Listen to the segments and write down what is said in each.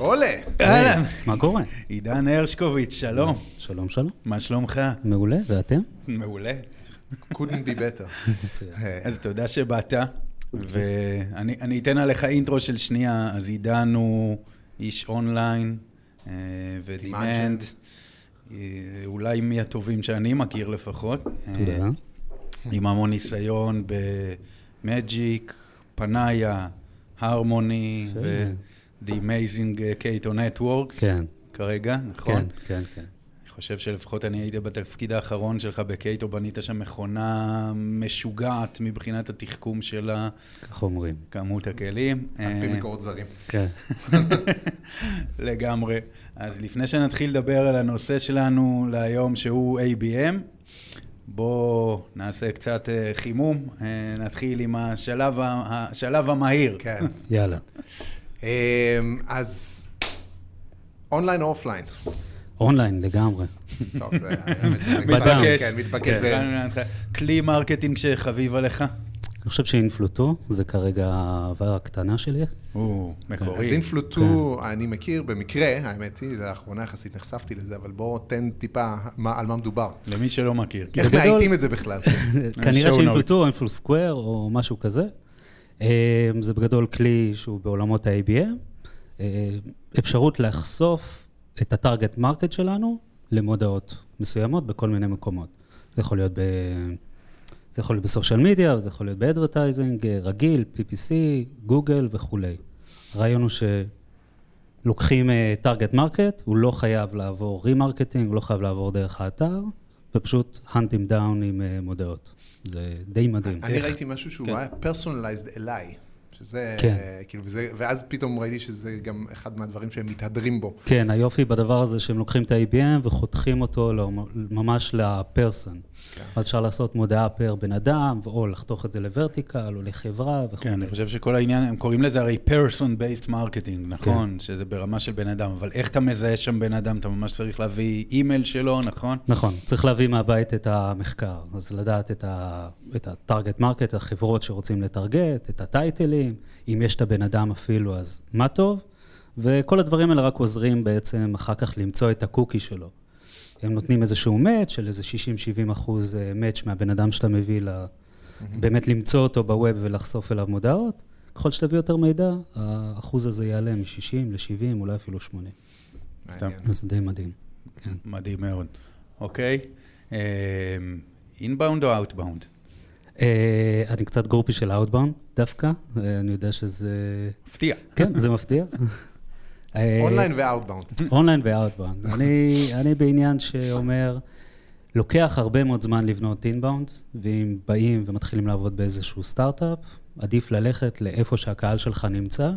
עולה. אהלן. מה קורה? עידן הרשקוביץ', שלום. שלום שלום. מה שלומך? מעולה, ואתם? מעולה. couldn't be better. אז תודה שבאת, ואני אני אתן עליך אינטרו של שנייה. אז עידן הוא איש אונליין אה, ודימנד, אה, אולי מהטובים שאני מכיר לפחות. אה, תודה. עם המון ניסיון במג'יק, פנאיה, הרמוני. ו-The Amazing Cato Networks. כן. כרגע, נכון? כן, כן, כן. אני חושב שלפחות אני הייתי בתפקיד האחרון שלך בקייטו, בנית שם מכונה משוגעת מבחינת התחכום של כך אומרים. כמות הכלים. על פי אה, מקורות זרים. כן. לגמרי. אז לפני שנתחיל לדבר על הנושא שלנו להיום, שהוא ABM, בואו נעשה קצת אה, חימום. אה, נתחיל עם השלב, ה- השלב המהיר. כן. יאללה. אמ, אז אונליין או אופליין? אונליין לגמרי. טוב, זה מתבקש. כן, מתבקש. כן. כלי marketing שחביב עליך? אני חושב ש Influ2 זה כרגע האהבה הקטנה שלי. אז מקורי. Influ2, אני מכיר במקרה, האמת היא, לאחרונה יחסית נחשפתי לזה, אבל בוא תן טיפה על מה מדובר. למי שלא מכיר. איך בגדול- מאייתים את זה בכלל? כנראה ש Influ2. או Influ squared או משהו כזה. אה, זה בגדול כלי שהוא בעולמות ה-ABM. אה, אפשרות לחשוף את ה target market שלנו למודעות מסוימות בכל מיני מקומות. זה יכול להיות ב... זה יכול להיות ב social media, זה יכול להיות ב advertising רגיל, PPC, Google וכולי. הרעיון הוא שלוקחים target market, הוא לא חייב לעבור remarketing, הוא לא חייב לעבור דרך האתר, ופשוט hunting down עם אה, מודעות. זה די מדהים. אני? ראיתי משהו שהוא כן. היה personalized אליי, שזה, כן. כאילו, וזה- ואז פתאום ראיתי שזה גם אחד מהדברים שהם מתהדרים בו. כן, היופי בדבר הזה שהם לוקחים את ה-ABM וחותכים אותו למ- ממש לפרסון. כן. אז אפשר לעשות מודעה per בן אדם, או לחתוך את זה ל vertical, או לחברה וכו'. כן, אני חושב שכל העניין, הם קוראים לזה הרי person-based marketing, נכון? שזה ברמה של בן אדם, אבל איך אתה מזהה שם בן אדם? אתה ממש צריך להביא אימייל שלו, נכון? נכון, צריך להביא מהבית את המחקר, אז לדעת את ה-target market, החברות שרוצים לטרגט, את הטייטלים, אם יש את הבן אדם אפילו, אז מה טוב, וכל הדברים האלה רק עוזרים בעצם אחר כך למצוא את הקוקי שלו. הם נותנים איזשהו מאץ' של איזה 60-70 אחוז מאץ' מהבן אדם שאתה מביא, ל... באמת למצוא אותו בווב ולחשוף אליו מודעות. ככל שתביא יותר מידע, האחוז הזה יעלה מ-60 ל-70, אולי אפילו 80. מעניין. אז זה די מדהים. כן. מדהים מאוד. אוקיי? inbound או outbound? אה, אני קצת גרופי של outbound דווקא, אה, אני יודע שזה... מפתיע. כן, זה מפתיע. אונליין ו outbound. אונליין ו outbound. אני, בעניין שאומר, לוקח הרבה מאוד זמן לבנות inbound, ואם באים ומתחילים לעבוד באיזשהו סטארט-אפ, עדיף ללכת לאיפה שהקהל שלך נמצא,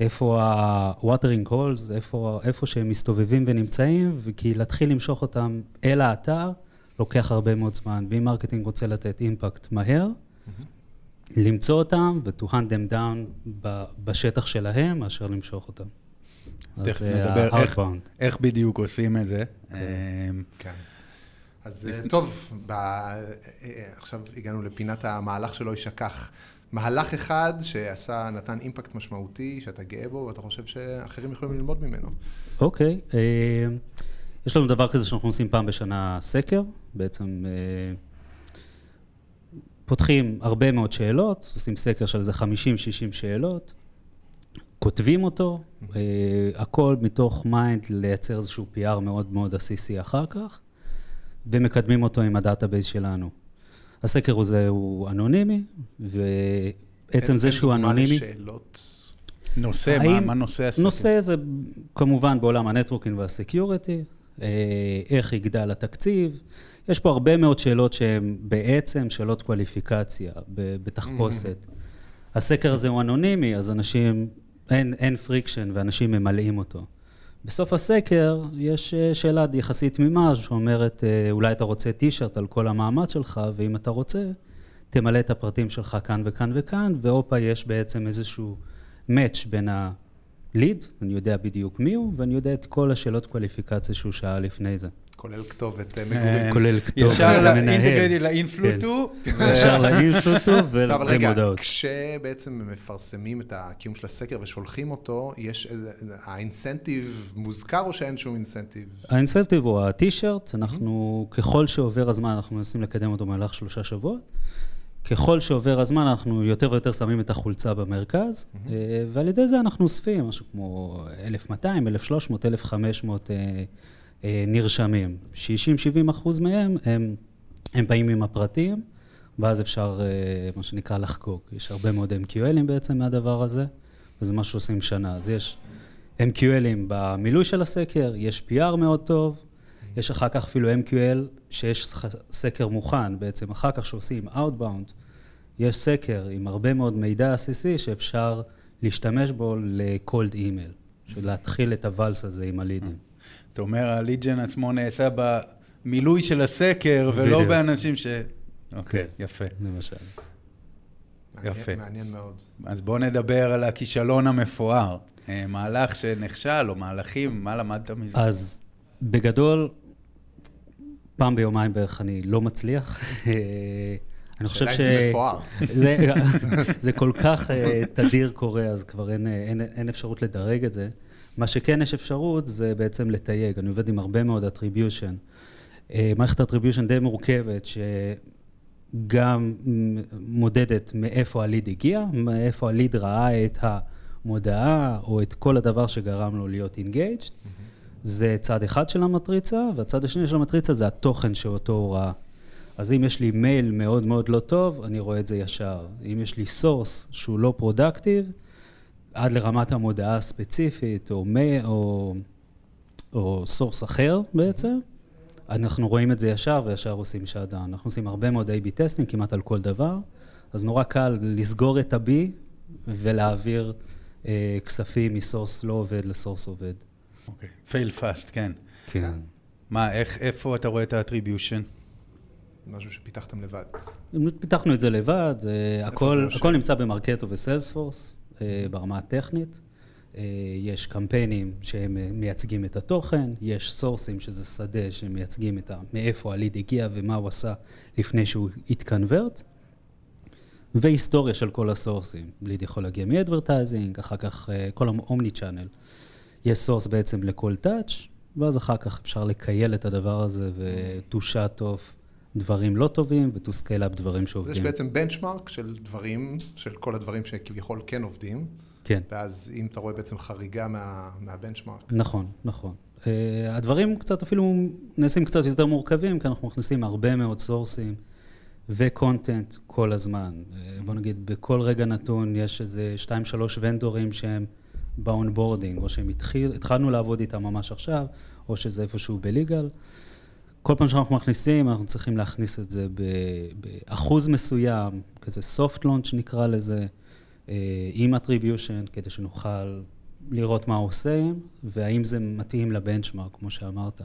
איפה ה-watering holes, איפה, איפה שהם מסתובבים ונמצאים, כי להתחיל למשוך אותם אל האתר, לוקח הרבה מאוד זמן. ואם marketing רוצה לתת impact מהר, למצוא אותם ו-to hunt them down ב- בשטח שלהם, מאשר למשוך אותם. אז תכף זה נדבר איך-. איך בדיוק עושים את זה. אמ, כן. אז אה, טוב, ב- אה, אה, עכשיו הגענו לפינת המהלך שלא יישכח. מהלך אחד שעשה, נתן impact משמעותי, שאתה גאה בו, ואתה חושב שאחרים יכולים ללמוד ממנו. אוקיי, אה, יש לנו דבר כזה שאנחנו עושים פעם בשנה סקר, בעצם אה, פותחים הרבה מאוד שאלות, עושים סקר של איזה 50-60 שאלות, כותבים אותו, אה, הכל מתוך mind לייצר איזשהו PR מאוד מאוד עסיסי אחר כך, ומקדמים אותו עם ה database שלנו. הסקר הזה הוא אנונימי, ועצם זה תן שהוא דוגמה אנונימי... לשאלות. נושא, מה- האם- מה נושא הסקר? נושא זה כמובן בעולם ה networking וה security, איך יגדל התקציב. יש פה הרבה מאוד שאלות שהן בעצם שאלות קווליפיקציה בתחפושת. הסקר הזה הוא אנונימי, אז אנשים, אין, אין friction ואנשים ממלאים אותו. בסוף הסקר יש אה, שאלה יחסית תמימה שאומרת, אה, אולי אתה רוצה טישרט על כל המאמץ שלך, ואם אתה רוצה, תמלא את הפרטים שלך כאן וכאן וכאן, והופה, יש בעצם איזשהו match בין ה-lead, אני יודע בדיוק מי הוא, ואני יודע את כל השאלות קואליפיקציה שהוא שאל לפני זה. כולל כתובת אה, מגורים. כולל כתובת ישר למנהל. לאינטגרייטד לאינפלוטו. ישר לאינפלוטו לא, אבל רגע, ולמודעות. כשבעצם מפרסמים את הקיום של הסקר ושולחים אותו, יש איזה, האינסנטיב מוזכר או שאין שום אינסנטיב? האינספטיב הוא הטי-שירט, אנחנו, ככל שעובר הזמן, אנחנו מנסים לקדם אותו במהלך שלושה שבועות. ככל שעובר הזמן, אנחנו יותר ויותר שמים את החולצה במרכז, אה, ועל ידי זה אנחנו אוספים משהו כמו 1,200, 1,300, 1,500 אה, אה, נרשמים. 60-70 אחוז מהם, הם, הם באים עם הפרטים, ואז אפשר, אה, מה שנקרא, לחגוג. יש הרבה מאוד MQLים בעצם מהדבר הזה, וזה מה שעושים שנה. אז יש MQLים במילוי של הסקר, יש PR מאוד טוב, יש אחר כך אפילו MQL שיש סקר מוכן, בעצם אחר כך שעושים Outbound, יש סקר עם הרבה מאוד מידע עסיסי שאפשר להשתמש בו ל-cold email, של להתחיל את הוואלס הזה עם הלידים. אתה אומר, הליג'ן עצמו נעשה במילוי של הסקר, ולא בדיוק. באנשים ש... אוקיי, כן. יפה. למשל. יפה. מעניין מאוד. אז בואו נדבר על הכישלון המפואר. אה, מהלך שנכשל, או מהלכים, מה למדת מזה? אז בגדול, פעם ביומיים בערך אני לא מצליח. אני חושב ש... זה מפואר. זה, זה כל כך אה, תדיר קורה, אז כבר אין, אה, אין, אין אפשרות לדרג את זה. מה שכן יש אפשרות זה בעצם לתייג. אני עובד עם הרבה מאוד attribution. אה, מערכת attribution די מורכבת, שגם מודדת מאיפה ה lead הגיע, מאיפה ה lead ראה את המודעה, או את כל הדבר שגרם לו להיות engaged. זה צד אחד של המטריצה, והצד השני של המטריצה זה התוכן שאותו הוא ראה. אז אם יש לי מייל מאוד מאוד לא טוב, אני רואה את זה ישר. אם יש לי source שהוא לא productive, עד לרמת המודעה הספציפית, או, מי, או, או source אחר בעצם, אנחנו רואים את זה ישר וישר עושים shutdown. אנחנו עושים הרבה מאוד A-B testing כמעט על כל דבר, אז נורא קל לסגור את ה-B ולהעביר אה, כספים מ source לא עובד ל source עובד. אוקיי. Fail fast, כן. כן. מה, איך, איפה אתה רואה את ה attribution? משהו שפיתחתם לבד. פיתחנו את זה לבד, זה הכל, זה? הכל נמצא ב Marketo ו Salesforce אה, ברמה הטכנית. אה, יש קמפיינים שהם אה, מייצגים את התוכן, יש source ים שזה שדה שמייצגים את ה, מאיפה ה lead הגיע ומה הוא עשה לפני שהוא התקנוורט. והיסטוריה של כל ה source ים. lead יכול להגיע מ advertising, אחר כך אה, כל ה omni channel. יש source בעצם לכל touch, ואז אחר כך אפשר לסקייל את הדבר הזה ו-to shut off דברים לא טובים ו-to scale up דברים אז יש שעובדים. בעצם benchmark של דברים, של כל הדברים שכביכול כן עובדים, כן, ואז אם אתה רואה בעצם חריגה מה- מה benchmark, נכון, נכון. Uh, הדברים קצת אפילו נעשים קצת יותר מורכבים, כי אנחנו מכניסים הרבה מאוד source ים ו content כל הזמן. Uh, בוא נגיד, בכל רגע נתון יש איזה שתיים, שלוש vendor ים שהם ב onboarding, או שהם התחיל, התחלנו לעבוד איתם ממש עכשיו, או שזה איפשהו ב legal. כל פעם שאנחנו מכניסים, אנחנו צריכים להכניס את זה באחוז מסוים, כזה soft launch נקרא לזה, אה, עם attribution, כדי שנוכל לראות מה הוא עושה, והאם זה מתאים לבנצ'מארק, כמו שאמרת.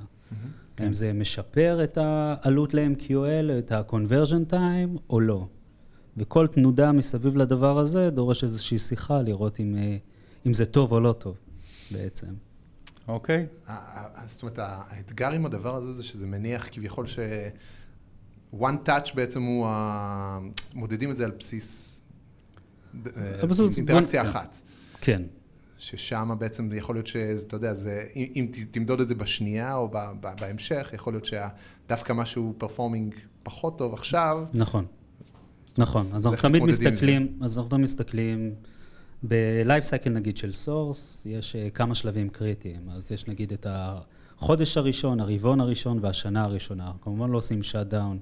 האם זה משפר את העלות ל-MQL, את ה-conversion time, או לא. וכל תנודה מסביב לדבר הזה דורש איזושהי שיחה, לראות אם, אה, אם זה טוב או לא טוב, בעצם. אוקיי? ה- ה- זאת אומרת, האתגר עם הדבר הזה זה שזה מניח כביכול ש... one touch בעצם הוא ה... מודדים את זה על בסיס אה, אינטראקציה כן. אחת. כן, ששם בעצם יכול להיות שאתה יודע, זה, אם, אם תמדוד את זה בשנייה או ב, ב, בהמשך, יכול להיות שדווקא משהו פרפורמינג פחות טוב עכשיו, נכון. נכון, אז זה אנחנו תמיד מסתכלים, אז אנחנו מסתכלים, ב-life cycle נגיד של source, יש אה, כמה שלבים קריטיים, אז יש נגיד את החודש הראשון, הרבעון הראשון והשנה הראשונה. כמובן לא עושים shut down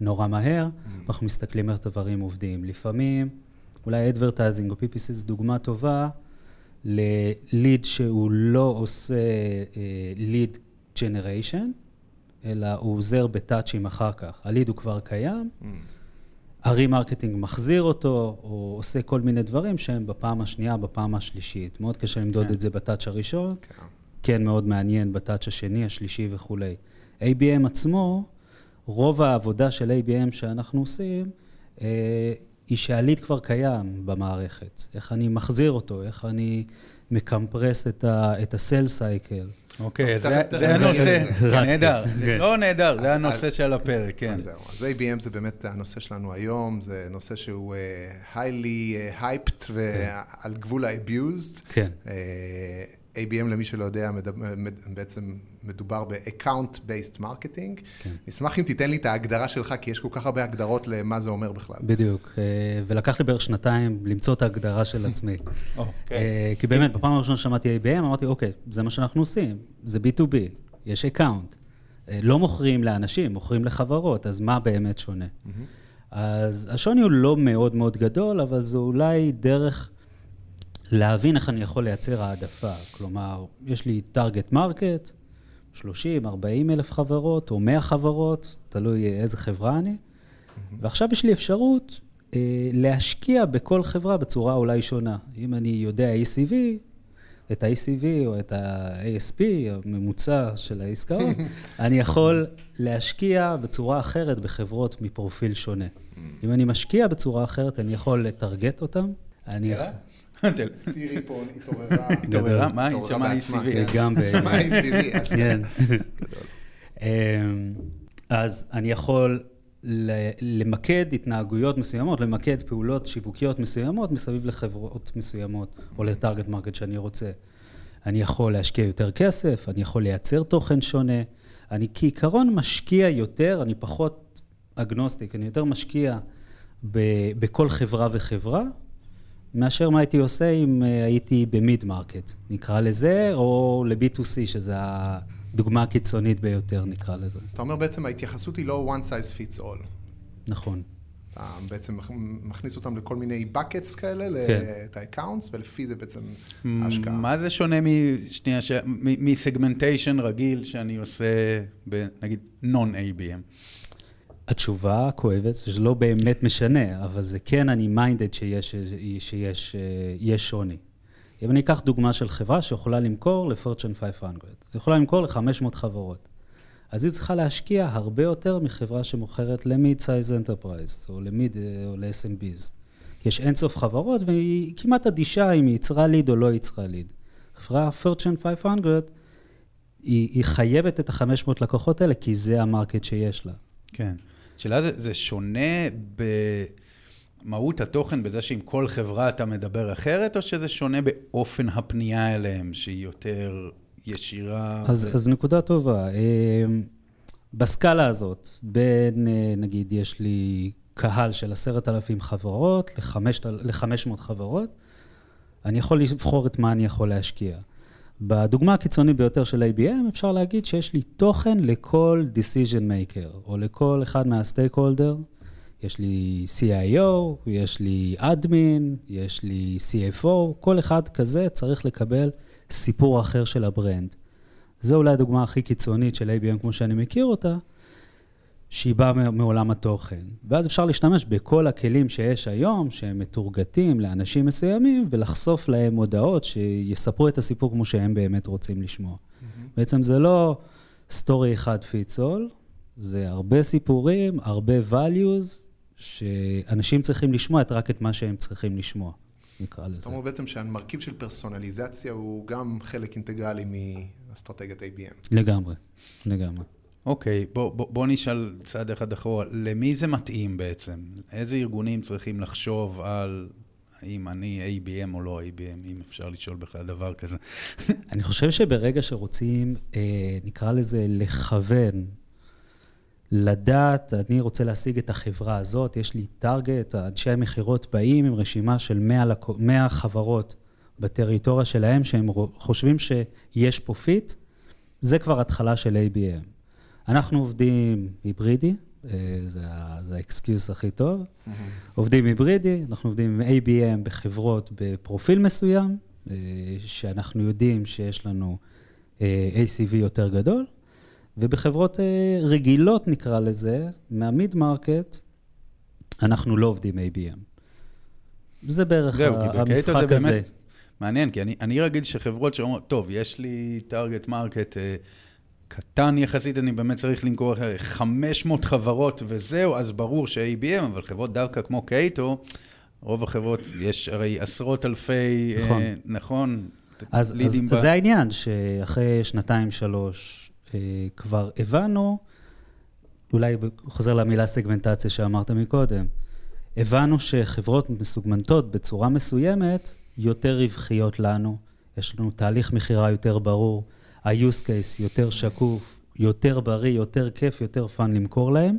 נורא מהר, Mm. אנחנו מסתכלים איך דברים עובדים. לפעמים, אולי advertising או PPC זו דוגמה טובה ל-lead שהוא לא עושה אה, lead generation, אלא הוא עוזר ב touch ים אחר כך. ה lead הוא כבר קיים, Mm. ה remarketing מחזיר אותו, או עושה כל מיני דברים שהם בפעם השנייה, בפעם השלישית. מאוד קשה למדוד כן. את זה ב touch הראשון, כן. כן מאוד מעניין ב touch השני, השלישי וכולי. ABM עצמו, רוב העבודה של ABM שאנחנו עושים, אה, היא שהליד כבר קיים במערכת. איך אני מחזיר אותו, איך אני מקמפרס את ה-sell cycle. אוקיי, זה הנושא, נהדר. לא נהדר, זה הנושא של הפרק, כן. אז ABM זה באמת הנושא שלנו היום, זה נושא שהוא highly hyped ועל גבול ה-abused. כן. ABM, למי שלא יודע, בעצם מדובר ב-account-based marketing. כן. נשמח אם תיתן לי את ההגדרה שלך, כי יש כל כך הרבה הגדרות למה זה אומר בכלל. בדיוק, ולקח לי בערך שנתיים למצוא את ההגדרה של עצמי. אוקיי. כי באמת, בפעם הראשונה ששמעתי ABM, אמרתי, אוקיי, זה מה שאנחנו עושים, זה B2B, יש account. לא מוכרים לאנשים, מוכרים לחברות, אז מה באמת שונה? אז השוני הוא לא מאוד מאוד גדול, אבל זה אולי דרך... להבין איך אני יכול לייצר העדפה. כלומר, יש לי target market, 30, 40 אלף חברות, או 100 חברות, תלוי איזה חברה אני, ועכשיו יש לי אפשרות אה, להשקיע בכל חברה בצורה אולי שונה. אם אני יודע ACV, את ה-ACV או את ה-ASP, הממוצע של העסקאות, אני יכול להשקיע בצורה אחרת בחברות מפרופיל שונה. אם אני משקיע בצורה אחרת, אני יכול לטרגט אותם. אני... סירי פה התעוררה. התעוררה? מה? היא שמעה ACV. גם ב... שמעה ACV, כן. אז אני יכול למקד התנהגויות מסוימות, למקד פעולות שיווקיות מסוימות מסביב לחברות מסוימות, או ל target market שאני רוצה. אני יכול להשקיע יותר כסף, אני יכול לייצר תוכן שונה. אני כעיקרון משקיע יותר, אני פחות agnostic, אני יותר משקיע בכל חברה וחברה, מאשר מה הייתי עושה אם אה, הייתי ב mid market, נקרא לזה, או ל-B2C, שזה הדוגמה הקיצונית ביותר, נקרא לזה. אז אתה אומר בעצם ההתייחסות היא לא one size fits all. נכון. אתה בעצם מכניס אותם לכל מיני buckets כאלה, כן. את ה-accounts, ולפי זה בעצם ההשקעה. מה זה שונה משנייה, מסגמנטיישן רגיל שאני עושה, נגיד, non-ABM? התשובה הכואבת זה שלא באמת משנה, אבל זה כן אני מיינדד שיש, שיש שיש שוני. אם אני אקח דוגמה של חברה שיכולה למכור ל-Fortune 500, היא יכולה למכור ל-500 חברות. אז היא צריכה להשקיע הרבה יותר מחברה שמוכרת ל-Mid Size Enterprise, או ל-Mid או ל-SMBs. יש אינסוף חברות והיא כמעט אדישה אם היא יצרה ליד או לא יצרה ליד. חברה Fortune 500, היא, היא חייבת את ה-500 לקוחות האלה, כי זה המרקט שיש לה. כן. שאלה זה, זה שונה במהות התוכן, בזה שעם כל חברה אתה מדבר אחרת, או שזה שונה באופן הפנייה אליהם, שהיא יותר ישירה? אז, ו... אז נקודה טובה. אמ, בסקאלה הזאת, בין, אה, נגיד, יש לי קהל של עשרת אלפים חברות לחמש מאות חברות, אני יכול לבחור את מה אני יכול להשקיע. בדוגמה הקיצונית ביותר של ABM, אפשר להגיד שיש לי תוכן לכל decision maker, או לכל אחד מה stakeholder. יש לי CIO, יש לי admin, יש לי CFO, כל אחד כזה צריך לקבל סיפור אחר של ה brand. זו אולי הדוגמה הכי קיצונית של ABM כמו שאני מכיר אותה, שהיא באה מעולם התוכן. ואז אפשר להשתמש בכל הכלים שיש היום, שהם מתורגתים לאנשים מסוימים, ולחשוף להם הודעות שיספרו את הסיפור כמו שהם באמת רוצים לשמוע. Mm-hmm. בעצם זה לא סטורי אחד פיץ אול, זה הרבה סיפורים, הרבה values, שאנשים צריכים לשמוע את רק את מה שהם צריכים לשמוע, נקרא לזה. זאת אומרת בעצם שהמרכיב של פרסונליזציה הוא גם חלק אינטגרלי מאסטרטגיית ABM. לגמרי, לגמרי. אוקיי, בוא, בוא, בוא נשאל צעד אחד אחורה, למי זה מתאים בעצם? איזה ארגונים צריכים לחשוב על האם אני ABM או לא ABM, אם אפשר לשאול בכלל דבר כזה? אני חושב שברגע שרוצים, אה, נקרא לזה, לכוון, לדעת, אני רוצה להשיג את החברה הזאת, יש לי טארגט, אנשי המכירות באים עם רשימה של 100, 100 חברות בטריטוריה שלהם, שהם חושבים שיש פה fit, זה כבר התחלה של ABM. אנחנו עובדים היברידי, אה, זה ה excuse הכי טוב. עובדים היברידי, אנחנו עובדים עם ABM בחברות בפרופיל מסוים, אה, שאנחנו יודעים שיש לנו אה, ACV יותר גדול, ובחברות רגילות נקרא לזה, מה mid market, אנחנו לא עובדים ABM. זה בערך זהו, המשחק הזה. מעניין, כי אני, אני רגיל שחברות שאומרות, טוב, יש לי target market, קטן יחסית, אני באמת צריך למכור 500 חברות וזהו, אז ברור ש-ABM, אבל חברות דווקא כמו Cato, רוב החברות, יש הרי עשרות אלפי, נכון, אה, נכון. אז, אז ב... זה העניין, שאחרי שנתיים, שלוש, אה, כבר הבנו, אולי חוזר למילה סגמנטציה שאמרת מקודם, הבנו שחברות מסוגמנטות בצורה מסוימת יותר רווחיות לנו, יש לנו תהליך מכירה יותר ברור, ה-use case יותר שקוף, יותר בריא, יותר כיף, יותר fun למכור להם.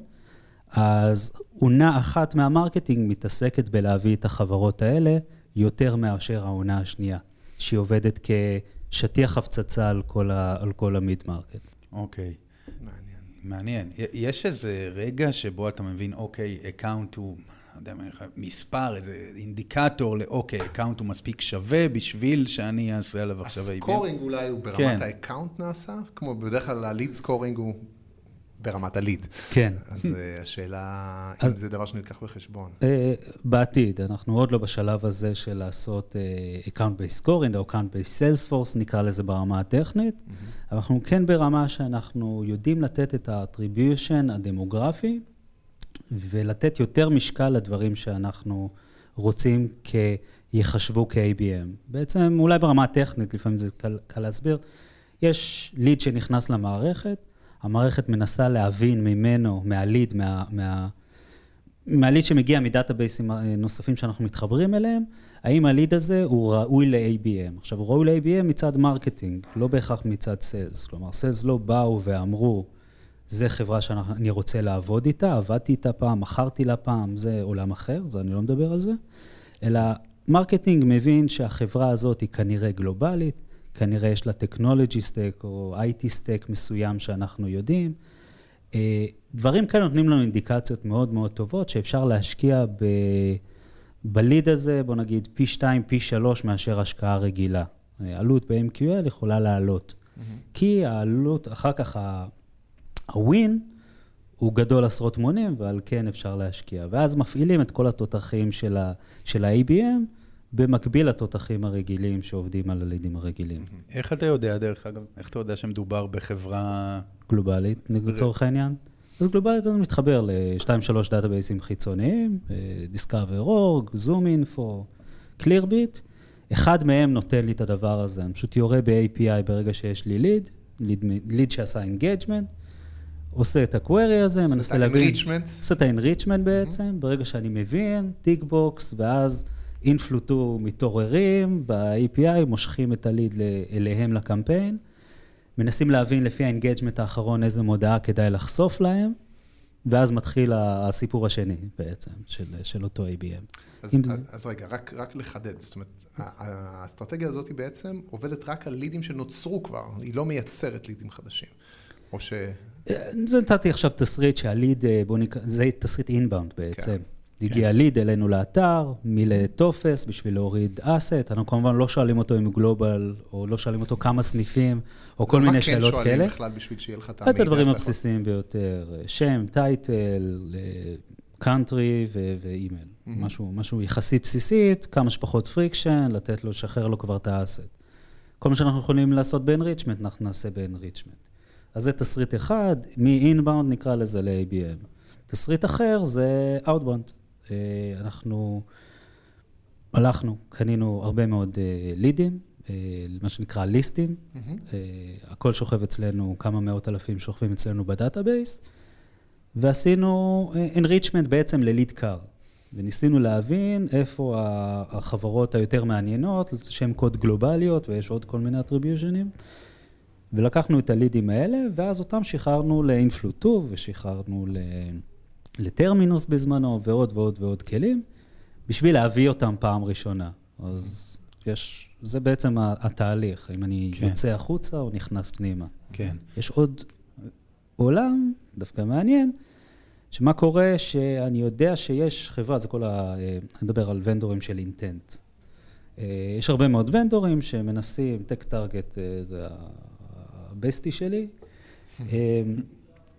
אז אונה אחת מה marketing מתעסקת בלהביא את החברות האלה יותר מאשר האונה השנייה, שהיא עובדת כשטיח הפצצה על כל, ה, על כל ה mid market. אוקיי. מעניין. מעניין. יש איזה רגע שבו אתה מבין, אוקיי, account הוא... יודע מה, מספר, איזה אינדיקטור לאוקיי, account הוא מספיק שווה בשביל שאני אעשה עליו עכשיו ABM. ה scoring אולי הוא ברמת כן. ה account נעשה? כמו בדרך כלל ה lead scoring הוא ברמת הליד. כן. אז אה, השאלה אם זה דבר שנלקח בחשבון. אה, בעתיד, אנחנו עוד לא בשלב הזה של לעשות account-based scoring או account-based salesforce, נקרא לזה ברמה הטכנית. אנחנו כן ברמה שאנחנו יודעים לתת את ה-attribution הדמוגרפי, ולתת יותר משקל לדברים שאנחנו רוצים ייחשבו כ-ABM. בעצם, אולי ברמה הטכנית, לפעמים זה קל, קל להסביר, יש ליד שנכנס למערכת, המערכת מנסה להבין ממנו, מהליד, מה, מה, מהליד שמגיע מדאטאבייסים נוספים שאנחנו מתחברים אליהם, האם הליד הזה הוא ראוי ל-ABM. עכשיו, הוא ראוי ל-ABM מצד marketing, לא בהכרח מצד sales. כלומר, sales לא באו ואמרו, זה חברה שאני רוצה לעבוד איתה, עבדתי איתה פעם, מכרתי לה פעם, זה עולם אחר, זה אני לא מדבר על זה, אלא marketing מבין שהחברה הזאת היא כנראה גלובלית, כנראה יש לה technology stack או IT stack מסוים שאנחנו יודעים. אה, דברים כאלה נותנים לנו אינדיקציות מאוד מאוד טובות שאפשר להשקיע ב... בליד הזה, בוא נגיד פי 2, פי 3 מאשר השקעה רגילה. עלות ב-MQL יכולה לעלות. Mm-hmm. כי העלות, אחר כך הווין הוא גדול עשרות מונים, ועל כן אפשר להשקיע. ואז מפעילים את כל התותחים של ה-ABM, במקביל לתותחים הרגילים שעובדים על הלידים הרגילים. איך אתה יודע, דרך אגב, איך אתה יודע שמדובר בחברה... גלובלית, לצורך העניין? אז גלובלית אני מתחבר ל-2-3 דאטאבייסים חיצוניים, Discover.org, Zoom Info, ClearBit. אחד מהם נותן לי את הדבר הזה, אני פשוט יורה ב-API ברגע שיש לי ליד, ליד שעשה engagement, עושה את ה query הזה, מנסה להבין... עושה את ה-enrichment בעצם, mm-hmm. ברגע שאני מבין, tick box, ואז Influ2 מתעוררים ב-API, מושכים את הליד אליהם לקמפיין, מנסים להבין לפי ה-engagement האחרון איזה מודעה כדאי לחשוף להם, ואז מתחיל הסיפור השני בעצם של, של אותו ABM. אז, אז, זה... אז רגע, רק, רק לחדד, זאת אומרת, האסטרטגיה הזאת היא בעצם עובדת רק על לידים שנוצרו כבר, היא לא מייצרת לידים חדשים, או ש... זה נתתי עכשיו תסריט שהליד, אה, בואו נקרא, זה תסריט inbound בעצם. כן. הגיע כן. ליד אלינו לאתר, מילא טופס בשביל להוריד asset, אנחנו כמובן לא שואלים אותו אם הוא global, או לא שואלים אותו כמה סניפים, או כל מיני שאלות כאלה. מה כן שואלים בכלל בשביל שיהיה לך את המידע? את הדברים הבסיסיים ביותר, שם, title, קאנטרי ואימייל. משהו, משהו יחסית בסיסית, כמה שפחות friction, לתת לו, לשחרר לו כבר את ה asset. כל מה שאנחנו יכולים לעשות ב-enrichment, אנחנו נעשה ב-enrichment. אז זה תסריט אחד, מ-inbound נקרא לזה ל-ABM. תסריט אחר זה outbound. אה, אנחנו הלכנו, קנינו הרבה מאוד לידים, אה, אה, מה שנקרא ליסטים. Mm-hmm. הכל שוכב אצלנו, כמה מאות אלפים שוכבים אצלנו ב database, ועשינו enrichment בעצם לליד קאר. וניסינו להבין איפה החברות היותר מעניינות, שהן קוד גלובליות, ויש עוד כל מיני attributionים. ולקחנו את הלידים האלה, ואז אותם שחררנו לאינפלוטוב, ושחררנו לטרמינוס בזמנו, ועוד ועוד ועוד כלים, בשביל להביא אותם פעם ראשונה. אז יש, זה בעצם התהליך, אם אני כן. יוצא החוצה או נכנס פנימה. כן. יש עוד עולם, דווקא מעניין, שמה קורה שאני יודע שיש חברה, זה כל ה... אני מדבר על vendorים של intent. אה, יש הרבה מאוד vendorים שמנסים, TechTarget זה ה bestie שלי. אמ,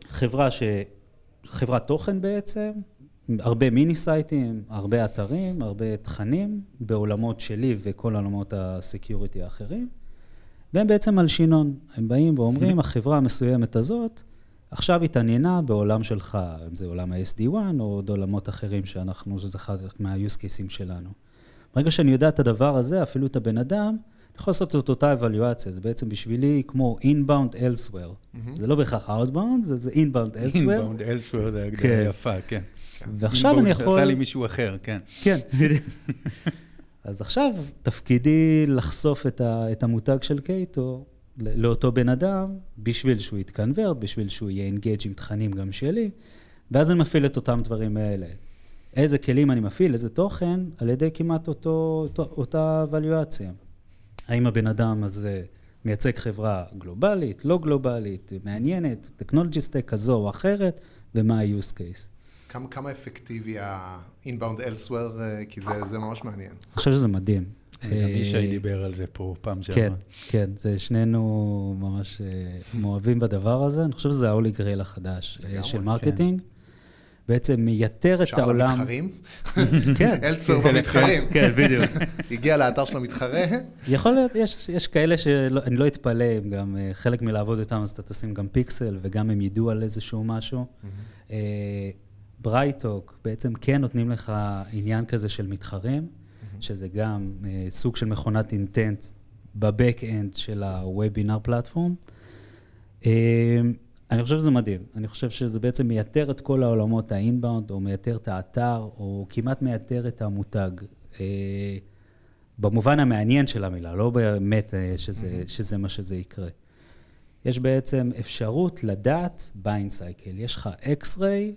חברה ש... חברת תוכן בעצם, הרבה מיני siteים, הרבה אתרים, הרבה תכנים בעולמות שלי וכל עולמות ה security האחרים, והם בעצם מלשינון. הם באים ואומרים, החברה המסוימת הזאת עכשיו התעניינה בעולם שלך, אם זה עולם ה-SD1 או עוד עולמות אחרים שאנחנו, שזה אחד מה-use cases שלנו. ברגע שאני יודע את הדבר הזה, אפילו את הבן אדם, יכול לעשות את אותה אבליואציה, זה בעצם בשבילי כמו inbound elsewhere. זה לא בהכרח outbound, זה, inbound elsewhere. inbound elsewhere זה הגדרה כן. יפה, כן. ועכשיו אני יכול... עשה לי מישהו אחר, כן. כן, אז עכשיו תפקידי לחשוף את, ה, את המותג של קייטו לאותו בן אדם, בשביל שהוא יתקנברט, בשביל שהוא יהיה engaged עם תכנים גם שלי, ואז אני מפעיל את אותם דברים האלה. איזה כלים אני מפעיל, איזה תוכן, על ידי כמעט אותו, אותו, אותה evaluציה. האם הבן אדם הזה מייצג חברה גלובלית, לא גלובלית, מעניינת, technology stack כזו או אחרת, ומה ה-use case. כמה, כמה effective ה-inbound elsewhere, אה, כי זה, זה ממש מעניין. אני חושב שזה מדהים. גם ישי אה, דיבר על זה פה פעם שעברה. כן, כן, זה שנינו ממש אה, מאוהבים בדבר הזה. אני חושב שזה ה-Holy Grail החדש של marketing. כן. בעצם מייתר את העולם. שער למתחרים? כן. elsewhere במתחרים. כן, בדיוק. הגיע לאתר של המתחרה. יכול להיות, יש, יש כאלה שאני לא אתפלא, אם גם אה, חלק מלעבוד איתם, אז אתה תשים גם פיקסל, וגם הם ידעו על איזשהו משהו. BrightTALK, אה, בעצם כן נותנים לך עניין כזה של מתחרים, שזה גם אה, סוג של מכונת intent ב back-end של ה-Webinar platform. אני חושב שזה מדהים. אני חושב שזה בעצם מייתר את כל העולמות ה inbound, או מייתר את האתר, או כמעט מייתר את המותג. אה, במובן המעניין של המילה, לא באמת אה, שזה, שזה מה שזה יקרה. יש בעצם אפשרות לדעת buying cycle. יש לך X-ray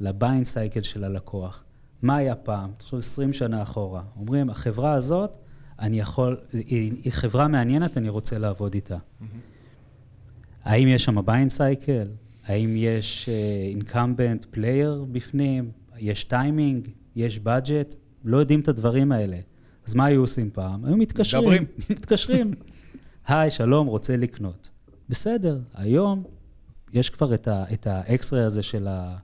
ל buying cycle של הלקוח. מה היה פעם? תחשוב 20 שנה אחורה. אומרים, החברה הזאת, אני יכול, היא, היא חברה מעניינת, אני רוצה לעבוד איתה. Mm-hmm. האם יש שם buying cycle? האם יש incumbent uh, player בפנים? יש טיימינג? יש budget? לא יודעים את הדברים האלה. אז מה היו עושים פעם? היו מתקשרים. מדברים. מתקשרים. היי, שלום, רוצה לקנות. בסדר, היום יש כבר את ה X-ray הזה של, ה,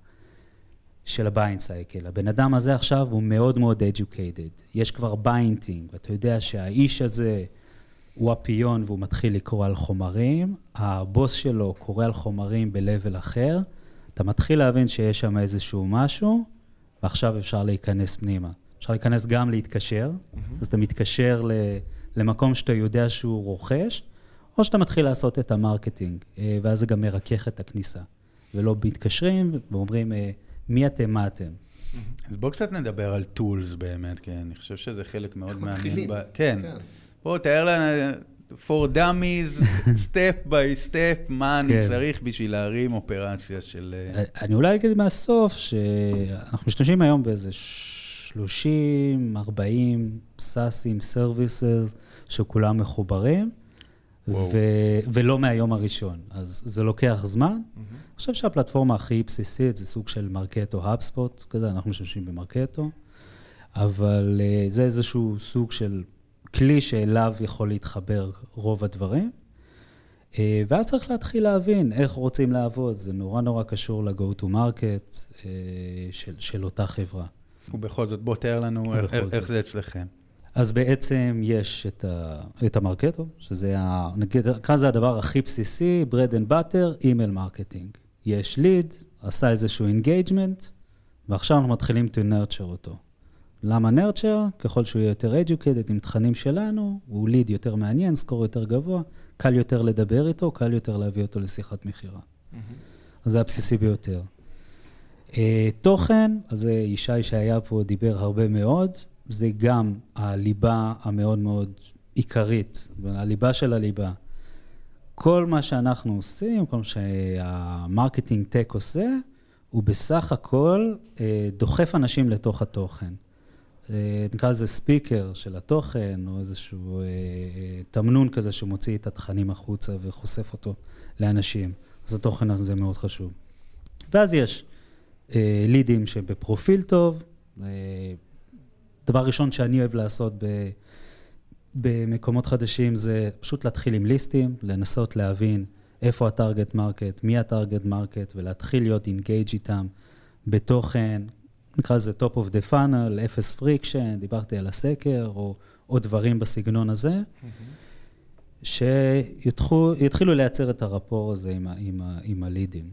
של ה buying cycle. הבן אדם הזה עכשיו הוא מאוד מאוד educated. יש כבר buying intent, ואתה יודע שהאיש הזה... הוא champion והוא מתחיל לקרוא על חומרים, הבוס שלו קורא על חומרים ב-level אחר, אתה מתחיל להבין שיש שם איזשהו משהו, ועכשיו אפשר להיכנס פנימה. אפשר להיכנס גם להתקשר, mm-hmm. אז אתה מתקשר ל, למקום שאתה יודע שהוא רוכש, או שאתה מתחיל לעשות את ה marketing, אה, ואז זה גם מרכך את הכניסה. ולא מתקשרים ואומרים, אה, מי אתם, מה אתם. אז בואו קצת נדבר על tools באמת, כי אני חושב שזה חלק מאוד מעניין. ב... כן. כן. בוא, תאר לנו, for dummies, step by step, מה אני כן. צריך בשביל להרים אופרציה של... אה, אני אולי אגיד מהסוף, שאנחנו משתמשים היום באיזה 30, 40 SaaSים, services, שכולם מחוברים. ו- ולא מהיום הראשון. אז זה לוקח זמן. Mm-hmm. אני חושב שהפלטפורמה הכי בסיסית זה סוג של מרקטו, האבספוט, כזה, אנחנו משתמשים במרקטו, אבל uh, זה איזשהו סוג של כלי שאליו יכול להתחבר רוב הדברים. אה, ואז צריך להתחיל להבין איך רוצים לעבוד, זה נורא נורא קשור ל-go to market אה, של, של אותה חברה. ובכל זאת, בוא תאר לנו איך, איך זה אצלכם. אז בעצם יש את, ה, את המרקטו, שזה, ה, נגיד, כאן זה הדבר הכי בסיסי, bread and butter, email marketing. יש ליד, עשה איזשהו engagement, ועכשיו אנחנו מתחילים to nurture אותו. למה נרצ'ר? ככל שהוא יהיה יותר educated עם תכנים שלנו, הוא ליד יותר מעניין, סקור יותר גבוה, קל יותר לדבר איתו, קל יותר להביא אותו לשיחת מכירה. Mm-hmm. אז זה הבסיסי ביותר. Uh, תוכן, על זה ישי שהיה פה דיבר הרבה מאוד, זה גם הליבה המאוד מאוד עיקרית, הליבה של הליבה. כל מה שאנחנו עושים, כל מה שה marketing tech עושה, הוא בסך הכל uh, דוחף אנשים לתוך התוכן. אה, נקרא לזה speaker של התוכן, או איזשהו אה, תמנון כזה שמוציא את התכנים החוצה וחושף אותו לאנשים. אז התוכן הזה מאוד חשוב. ואז יש אה, לידים שבפרופיל טוב. דבר ראשון שאני אוהב לעשות ב, במקומות חדשים זה פשוט להתחיל עם listים, לנסות להבין איפה ה target market, מי ה target market, ולהתחיל להיות engaged איתם בתוכן, נקרא לזה top of the funnel, אפס friction, דיברתי על הסקר, או עוד דברים בסגנון הזה, mm-hmm. שיתחילו לייצר את ה rapport הזה עם, עם, עם הלידים.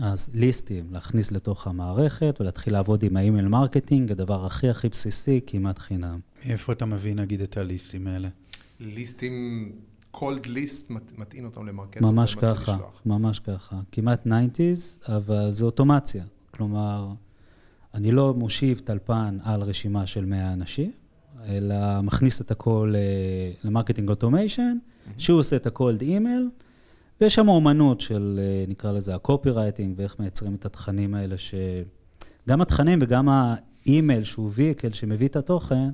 אז listים, להכניס לתוך המערכת ולהתחיל לעבוד עם ה email marketing, הדבר הכי הכי בסיסי, כמעט חינם. מאיפה אתה מביא נגיד את ה listים האלה? listים, cold list, מטעין אותם למרקטו. ממש ככה. ממש ככה. כמעט 90's, אבל זה אוטומציה. כלומר, אני לא מושיב טלפן על רשימה של 100 אנשים, אלא מכניס את הכל אה, ל marketing automation. שהוא עושה את ה-cold email, ויש שם אומנות של, אה, נקרא לזה, ה copywriting, ואיך מייצרים את התכנים האלה, ש... גם התכנים וגם האימייל שהוא vehicle שמביא את התוכן,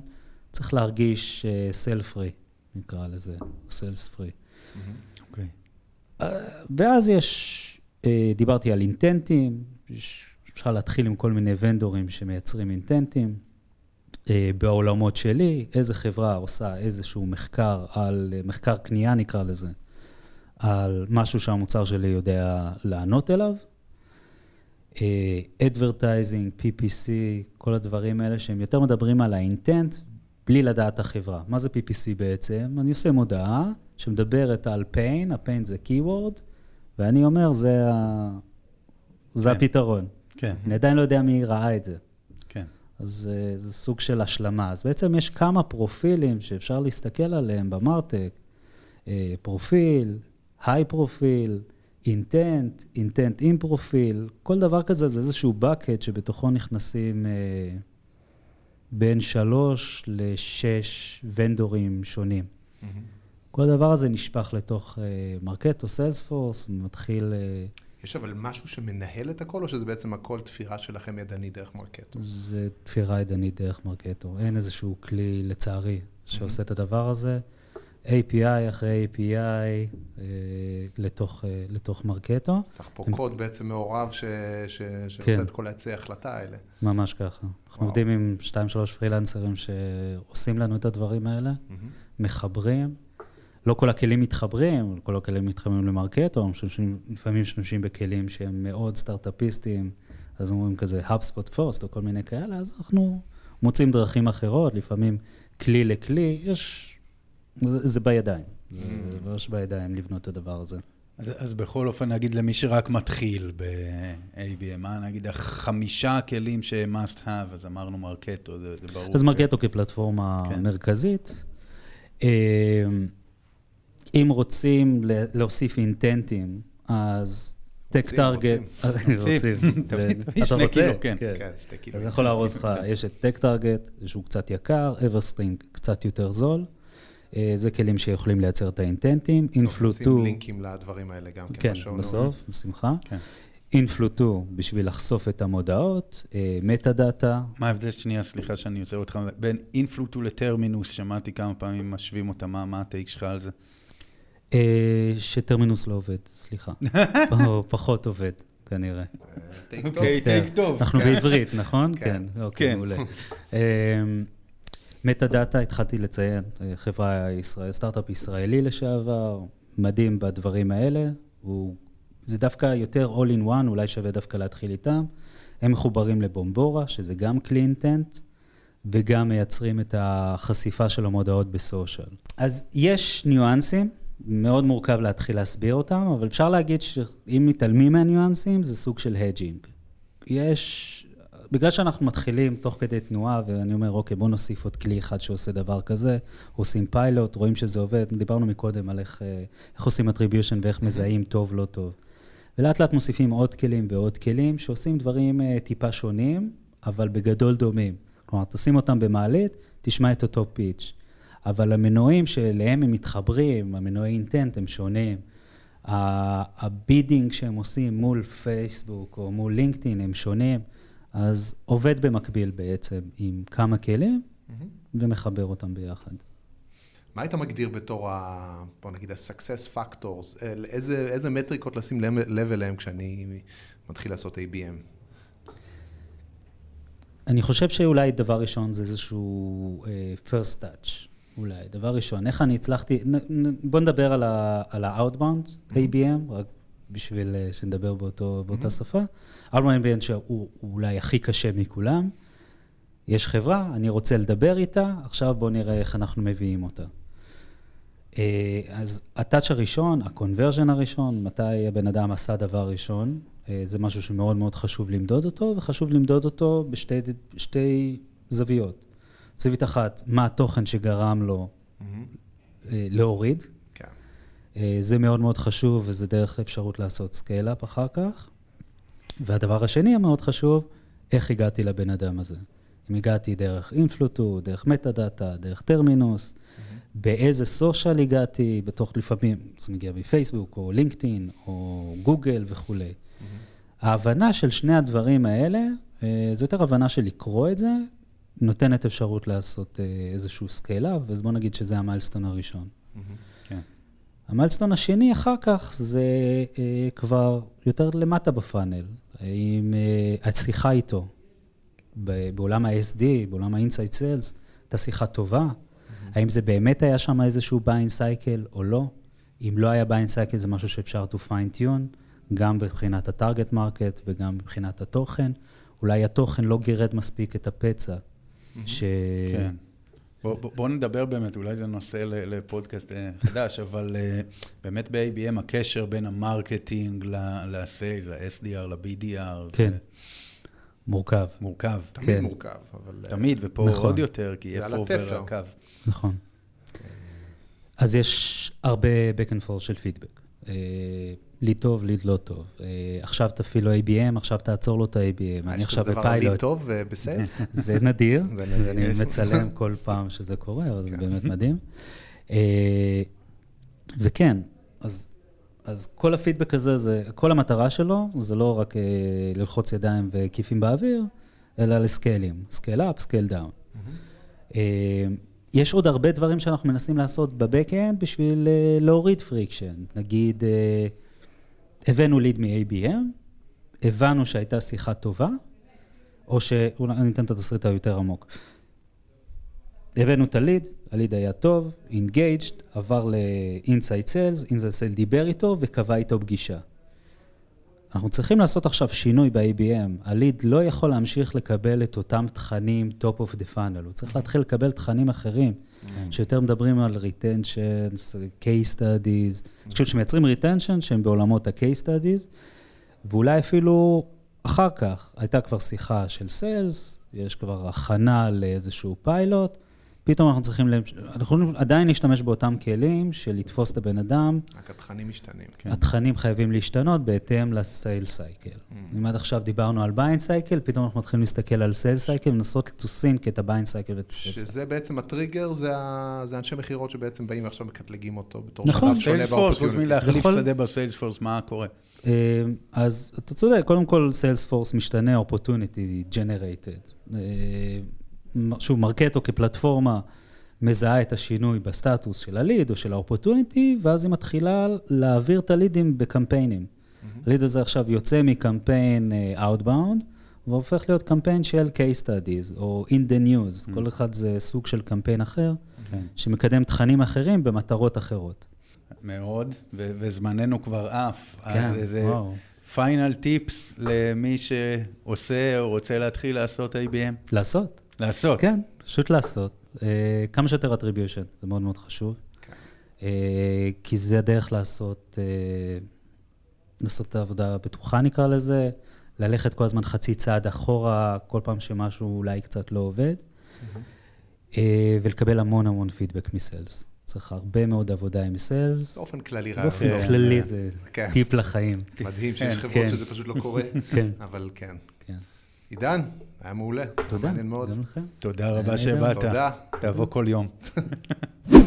צריך להרגיש sales uh, free, נקרא לזה, sales free. אוקיי. ואז יש, דיברתי על intentים, אפשר להתחיל עם כל מיני vendorים שמייצרים intentים. Uh, בעולמות שלי, איזה חברה עושה איזשהו מחקר על, uh, מחקר קנייה נקרא לזה, על משהו שהמוצר שלי יודע לענות אליו. אדברטייזינג, uh, PPC, כל הדברים האלה שהם יותר מדברים על האינטנט בלי לדעת החברה. מה זה PPC בעצם? אני עושה מודעה שמדברת על pain, ה-pain זה keyword, ואני אומר, זה, ה... זה כן. הפתרון. כן. אני עדיין לא יודע מי ראה את זה. כן. אז uh, זה סוג של השלמה. אז בעצם יש כמה פרופילים שאפשר להסתכל עליהם במרטק, uh, פרופיל, היי פרופיל, אינטנט, אינטנט עם פרופיל, כל דבר כזה זה איזשהו bucket שבתוכו נכנסים... Uh, בין שלוש לשש ונדורים שונים. Mm-hmm. כל הדבר הזה נשפך לתוך מרקטו סיילספורס, ומתחיל... Uh, יש אבל משהו שמנהל את הכל, או שזה בעצם הכל תפירה שלכם ידנית דרך מרקטו? זה תפירה ידנית דרך מרקטו. אין איזשהו כלי, לצערי, שעושה mm-hmm. את הדבר הזה. API אחרי API אה, לתוך, אה, לתוך מרקטו. צריך פה הם... קוד בעצם מעורב ש... ש... שעושה כן. את כל העצי ההחלטה האלה. ממש ככה. אנחנו עובדים עם 2-3 פרילנסרים שעושים לנו את הדברים האלה, mm-hmm. מחברים. לא כל הכלים מתחברים, כל הכלים מתחברים למרקטו, לפעמים משתמשים בכלים שהם מאוד סטארט-אפיסטיים, אז אומרים כזה HubSpot First או כל מיני כאלה, אז אנחנו מוצאים דרכים אחרות, לפעמים כלי לכלי, יש זה בידיים. זה mm. ממש בידיים לבנות את הדבר הזה. אז, אז בכל אופן, נגיד למי שרק מתחיל ב-ABM, מה נגיד החמישה כלים ש-must have, אז אמרנו מרקטו, זה, זה ברור. אז Marketo כפלטפורמה כן. מרכזית. אה, אם רוצים להוסיף אינטנטים, אז TechTarget, רוצים, אתה רוצה? כן, כן, שתי קילו. אז אני יכול להראות לך, יש את TechTarget, שהוא קצת יקר, EverString קצת יותר זול. אה, זה כלים שיכולים לייצר את האינטנטים. Influ2... נשים לינקים לדברים האלה גם כן, כן בסוף, בשמחה. כן. Influ2 בשביל לחשוף את המודעות, Metadata. מה ההבדל, שנייה, סליחה שאני עוצר אותך, בין Influ2 ל Terminus, שמעתי כמה פעמים משווים אותה, מה, מה ה take שלך על זה? אה, ש Terminus לא עובד, סליחה. או פחות עובד, כנראה. אוקיי, take טוב. אנחנו כן. בעברית, נכון? כן. אוקיי, מעולה. אמ, Metadata, התחלתי לציין, אה, חברה ישראל, סטארט-אפ ישראלי לשעבר, מדהים בדברים האלה, הוא, זה דווקא יותר all in one, אולי שווה דווקא להתחיל איתם. הם מחוברים ל Bombora, שזה גם כלי intent, וגם מייצרים את החשיפה של המודעות ב social. אז יש ניואנסים, מאוד מורכב להתחיל להסביר אותם, אבל אפשר להגיד שאם מתעלמים מהניואנסים, זה סוג של hedging. יש בגלל שאנחנו מתחילים תוך כדי תנועה, ואני אומר, אוקיי, בואו נוסיף עוד כלי אחד שעושה דבר כזה, עושים פיילוט, רואים שזה עובד, דיברנו מקודם על איך, אה, איך עושים attribution ואיך מזהים טוב, לא טוב. ולאט לאט מוסיפים עוד כלים ועוד כלים שעושים דברים אה, טיפה שונים, אבל בגדול דומים. כלומר, תשים אותם במעלית, תשמע את אותו pitch. אבל המנועים שאליהם הם מתחברים, המנועי intent הם שונים. ה bidding שהם עושים מול פייסבוק או מול לינקדאין הם שונים. אז עובד במקביל בעצם עם כמה כלים mm-hmm. ומחבר אותם ביחד. מה היית מגדיר בתור, ה, בוא נגיד, ה-success factors? איזה, איזה מטריקות לשים לב אליהם כשאני מתחיל לעשות ABM? אני חושב שאולי דבר ראשון זה איזשהו uh, first touch, אולי. דבר ראשון, איך אני הצלחתי, בוא נדבר על ה-outbound mm-hmm. ABM, רק בשביל uh, שנדבר באותו, באותה mm-hmm. שפה. אלברמן ביין שהוא אולי הכי קשה מכולם. יש חברה, אני רוצה לדבר איתה, עכשיו בואו נראה איך אנחנו מביאים אותה. אה, אז ה touch הראשון, ה conversion הראשון, מתי הבן אדם עשה דבר ראשון, אה, זה משהו שמאוד מאוד חשוב למדוד אותו, וחשוב למדוד אותו בשתי זוויות. זווית אחת, מה התוכן שגרם לו mm-hmm. אה, להוריד. כן. אה, זה מאוד מאוד חשוב, וזה דרך לאפשרות לעשות scale-up אחר כך. והדבר השני המאוד חשוב, איך הגעתי לבן אדם הזה. אם הגעתי דרך Influ2, דרך Metadata, דרך Terminus, באיזה social הגעתי, בתוך לפעמים, זה מגיע מפייסבוק, או לינקדאין, או גוגל וכולי. ההבנה של שני הדברים האלה, אה, זו יותר הבנה של לקרוא את זה, נותנת אפשרות לעשות אה, איזשהו scale-up, אז בוא נגיד שזה המיילסטון הראשון. כן. ה milestone השני אחר כך זה אה, כבר יותר למטה ב funnel, עם אה, השיחה איתו. בעולם ה-SDR, בעולם ה-inside sales, הייתה שיחה טובה. האם זה באמת היה שם איזשהו buying cycle או לא? אם לא היה buying cycle זה משהו שאפשר to fine tune, גם מבחינת ה target market וגם מבחינת התוכן. אולי התוכן לא גירד מספיק את הפצע. ש... כן. בוא, בוא, בוא נדבר באמת, אולי זה נושא ל- לפודקאסט אה, חדש, אבל אה, באמת ב-ABM הקשר בין ה marketing ל- ל sales, ל-SDR, ל-BDR, כן. זה מורכב, מורכב. תמיד כן. מורכב, אבל... אה, תמיד, ופה נכון. עוד יותר, כי איפה עובר. הקו. נכון. אז יש הרבה back and forth של פידבק. ליד טוב, ליד לא טוב. אה, עכשיו תפעיל לו ABM, עכשיו תעצור לו את ה-ABM. אני עכשיו יש כזה דבר לי בפיילוט. טוב אה, ב sales? זה נדיר. ואני. מצלם כל פעם שזה קורה, אבל זה כן. באמת מדהים. אה, וכן, אז, אז כל הפידבק הזה, זה, כל המטרה שלו, זה לא רק אה, ללחוץ ידיים וכיפים באוויר, אלא לסקיילים, scale up, scale down. אה, יש עוד הרבה דברים שאנחנו מנסים לעשות ב back-end בשביל אה, להוריד friction. נגיד, אה, הבאנו ליד מ-ABM, הבנו שהייתה שיחה טובה, או שאולי אני אתן את התסריט היותר עמוק. הבאנו את הליד, הליד היה טוב, engaged, עבר ל-inside sales, inside sales דיבר איתו וקבע איתו פגישה. אנחנו צריכים לעשות עכשיו שינוי ב-ABM. הליד לא יכול להמשיך לקבל את אותם תכנים top of the funnel, הוא צריך להתחיל לקבל תכנים אחרים, שיותר מדברים על retentions, case studies, אני חושב שמייצרים retention שהם בעולמות ה-case studies, ואולי אפילו אחר כך הייתה כבר שיחה של sales, יש כבר הכנה לאיזשהו פיילוט, פתאום אנחנו צריכים, אנחנו יכולים עדיין להשתמש באותם כלים של לתפוס את הבן אדם, רק התכנים משתנים. כן. התכנים חייבים להשתנות בהתאם ל sale cycle. Mm. אם עד עכשיו דיברנו על buying cycle, פתאום אנחנו מתחילים להסתכל על sale cycle ולנסות to sync את ה buying cycle ואת ה sale cycle. שזה בעצם הטריגר, זה ה- זה אנשי מכירות שבעצם באים ועכשיו מקטלגים אותו בתור נכון. שלב שונה סיילספורס, חוץ ב opportunity. מלהחליף שדה בסיילספורס, מה קורה? אה, אז אתה צודק, קודם כל סיילספורס משתנה, opportunity generated. שוב, Marketo כפלטפורמה מזהה את השינוי בסטטוס של הליד או של ה-opportunity, ואז היא מתחילה להעביר את הלידים בקמפיינים. הליד הזה עכשיו יוצא מקמפיין אה, Outbound, והופך להיות קמפיין של case studies, או in the news, כל אחד זה סוג של קמפיין אחר, כן. שמקדם תכנים אחרים במטרות אחרות. מאוד, ו- וזמננו כבר עף. כן, אז וואו. final tips למי שעושה או רוצה להתחיל לעשות ABM? לעשות. לעשות. כן, פשוט לעשות. אה, כמה שיותר attribution, זה מאוד מאוד חשוב. כן. אה, כי זה הדרך לעשות, אה, לעשות את העבודה הבטוחה נקרא לזה, ללכת כל הזמן חצי צעד אחורה, כל פעם שמשהו אולי קצת לא עובד, אה, ולקבל המון המון פידבק מסיילס. צריך הרבה מאוד עבודה עם סיילס. באופן כללי באופן רעיון טוב. כללי זה כן. טיפ לחיים. מדהים שיש כן, חברות כן. שזה פשוט לא קורה, כן, אבל כן. כן. עידן, היה מעולה. תודה. מעניין מאוד. גם לכם. תודה רבה. שבאת. תודה. תבוא כל יום.